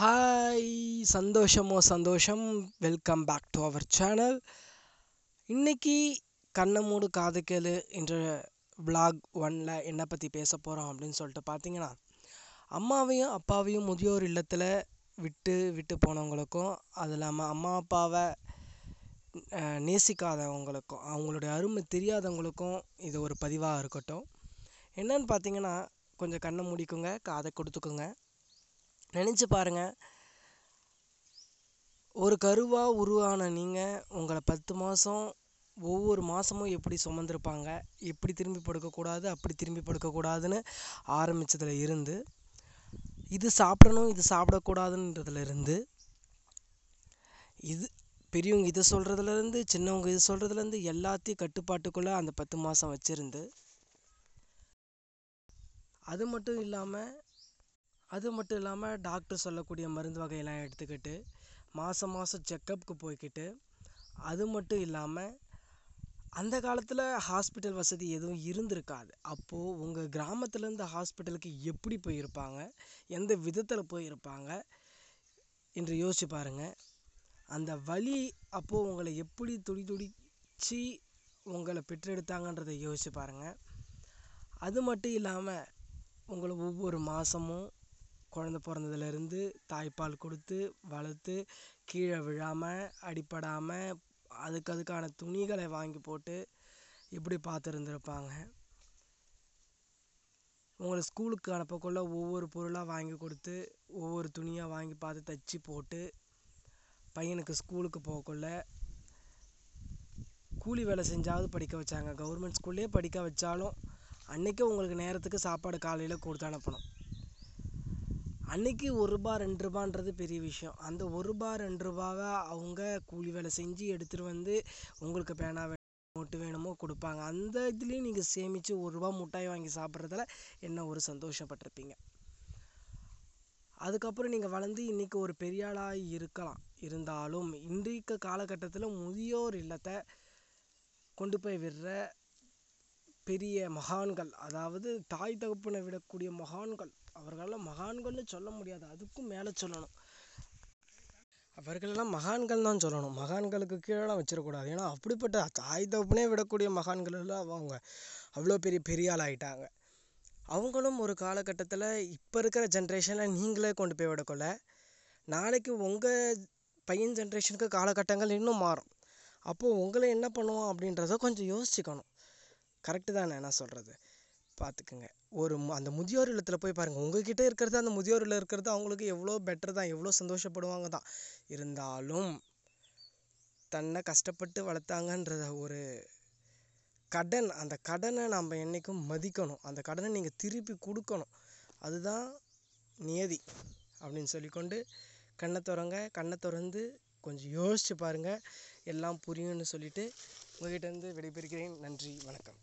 Hi சந்தோஷமோ சந்தோஷம். Welcome back to our channel இன்னைக்கு கண்ணை மூடு காது கேளு என்ற விளாக் ஒன்ல என்னை பற்றி பேச போகிறோம் அப்படின்னு சொல்லிட்டு பார்த்தீங்கன்னா அம்மாவையும் அப்பாவையும் முதியோர் இல்லத்தில் விட்டு விட்டு போனவங்களுக்கும் அது இல்லாமல் அம்மா அப்பாவை நேசிக்காதவங்களுக்கும் அவங்களுடைய அருமை தெரியாதவங்களுக்கும் இது ஒரு பதிவாக இருக்கட்டும். என்னன்னு பார்த்தீங்கன்னா கொஞ்சம் கண்ணை மூடிக்குங்க காதை கொடுத்துக்குங்க. நினச்சி பாருங்கள் ஒரு கருவாக உருவான நீங்கள் உங்களை பத்து மாதம் ஒவ்வொரு மாதமும் எப்படி சுமந்திருப்பாங்க எப்படி திரும்பி படுக்கக்கூடாது அப்படி திரும்பி படுக்கக்கூடாதுன்னு ஆரம்பிச்சதுல இருந்து இது சாப்பிடணும் இது சாப்பிடக்கூடாதுன்றதுல இருந்து இது பெரியவங்க இதை சொல்கிறதுலேருந்து சின்னவங்க இது சொல்கிறதுலேருந்து எல்லாத்தையும் கட்டுப்பாட்டுக்குள்ளே அந்த பத்து மாதம் வச்சுருந்து அது மட்டும் இல்லாமல் அது மட்டும் இல்லாமல் டாக்டர் சொல்லக்கூடிய மருந்து வகையெல்லாம் எடுத்துக்கிட்டு மாதம் மாதம் செக்கப்புக்கு போய்க்கிட்டு அது மட்டும் இல்லாமல் அந்த காலத்தில் ஹாஸ்பிட்டல் வசதி எதுவும் இருந்திருக்காது. அப்போது உங்கள் கிராமத்துலேருந்து ஹாஸ்பிட்டலுக்கு எப்படி போயிருப்பாங்க? எந்த விதத்தில் போயிருப்பாங்க? என்று யோசிச்சு பாருங்கள் அந்த வலி அப்போது உங்களை எப்படி துடி துடிச்சு உங்களை பெற்றெடுத்தாங்கன்றதை யோசிச்சு பாருங்கள் அது மட்டும் இல்லாமல் உங்களை ஒவ்வொரு மாதமும் குழந்த பிறந்ததுலேருந்து தாய்ப்பால் கொடுத்து வளர்த்து கீழே விழாமல் அடிபடாமல் அதுக்கு அதுக்கான துணிகளை வாங்கி போட்டு இப்படி பார்த்துருந்துருப்பாங்க. உங்களை ஸ்கூலுக்கு அனுப்பக்குள்ள ஒவ்வொரு பொருளாக வாங்கி கொடுத்து ஒவ்வொரு துணியாக வாங்கி பார்த்து தைச்சி போட்டு பையனுக்கு ஸ்கூலுக்கு போகக்குள்ள கூலி வேலை செஞ்சாவது படிக்க வச்சாங்க. கவர்மெண்ட் ஸ்கூல்லே படிக்க வச்சாலும் அன்றைக்கே உங்களுக்கு நேரத்துக்கு சாப்பாடு காலையில் கொடுத்து அனுப்பணும். அன்னைக்கு ஒரு ரூபா ரெண்டு ரூபான்றது பெரிய விஷயம். அந்த ஒரு ரூபா ரெண்டு ரூபாவை அவங்க கூலி வேலை செஞ்சு எடுத்துகிட்டு வந்து உங்களுக்கு பேனா வே- நோட்டு வேணுமோ கொடுப்பாங்க. அந்த இதுலேயும் நீங்கள் சேமித்து ஒரு ரூபா மிட்டாய் வாங்கி சாப்பிட்றதுல என்ன ஒரு சந்தோஷப்பட்டிருப்பீங்க? அதுக்கப்புறம் நீங்கள் வளர்ந்து இன்றைக்கி ஒரு பெரிய ஆளாக இருக்கலாம். இருந்தாலும் இன்றைக்கு காலகட்டத்தில் முதியோர் இல்லத்தை கொண்டு போய் விடுற பெரிய மகான்கள் அதாவது தாய் தகப்பனை விடக்கூடிய மகான்கள். அவர்களெல்லாம் மகான்கள்னு சொல்ல முடியாது அதுக்கும் மேலே சொல்லணும். அவர்களெல்லாம் மகான்கள் தான் சொல்லணும். மகான்களுக்கு கீழெல்லாம் வச்சிடக்கூடாது. ஏன்னா அப்படிப்பட்ட தாய் தகப்பனே விடக்கூடிய மகான்கள் எல்லாம் அவங்க அவ்வளோ பெரிய பெரிய ஆள் ஆகிட்டாங்க அவங்களும் ஒரு காலகட்டத்தில் இப்போ இருக்கிற ஜென்ரேஷனில் நீங்களே கொண்டு போய் விடக்கொள்ள நாளைக்கு உங்கள் பையன் ஜென்ரேஷனுக்கு காலகட்டங்கள் இன்னும் மாறும். அப்போது உங்களை என்ன பண்ணுவோம் அப்படின்றத கொஞ்சம் யோசிச்சுக்கணும். கரெக்டு தானே நான் சொல்கிறது பார்த்துக்குங்க ஒரு அந்த முதியோர் இல்லத்தில் போய் பாருங்கள் உங்ககிட்ட இருக்கிறது அந்த முதியோர் இல்லம் இருக்கிறது அவங்களுக்கு எவ்வளோ பெட்டர் தான் எவ்வளோ சந்தோஷப்படுவாங்க தான். இருந்தாலும் தன்னை கஷ்டப்பட்டு வளர்த்தாங்கன்றத ஒரு கடன் அந்த கடனை நம்ம என்றைக்கும் மதிக்கணும். அந்த கடனை நீங்கள் திருப்பி கொடுக்கணும். அதுதான் நியதி அப்படின்னு சொல்லிக்கொண்டு கண்ணை திறங்க கண்ணை திறந்து கொஞ்சம் யோசித்து பாருங்கள் எல்லாம் புரியும்னு சொல்லிவிட்டு உங்ககிட்டருந்து விடைபெறுகிறேன். நன்றி வணக்கம்.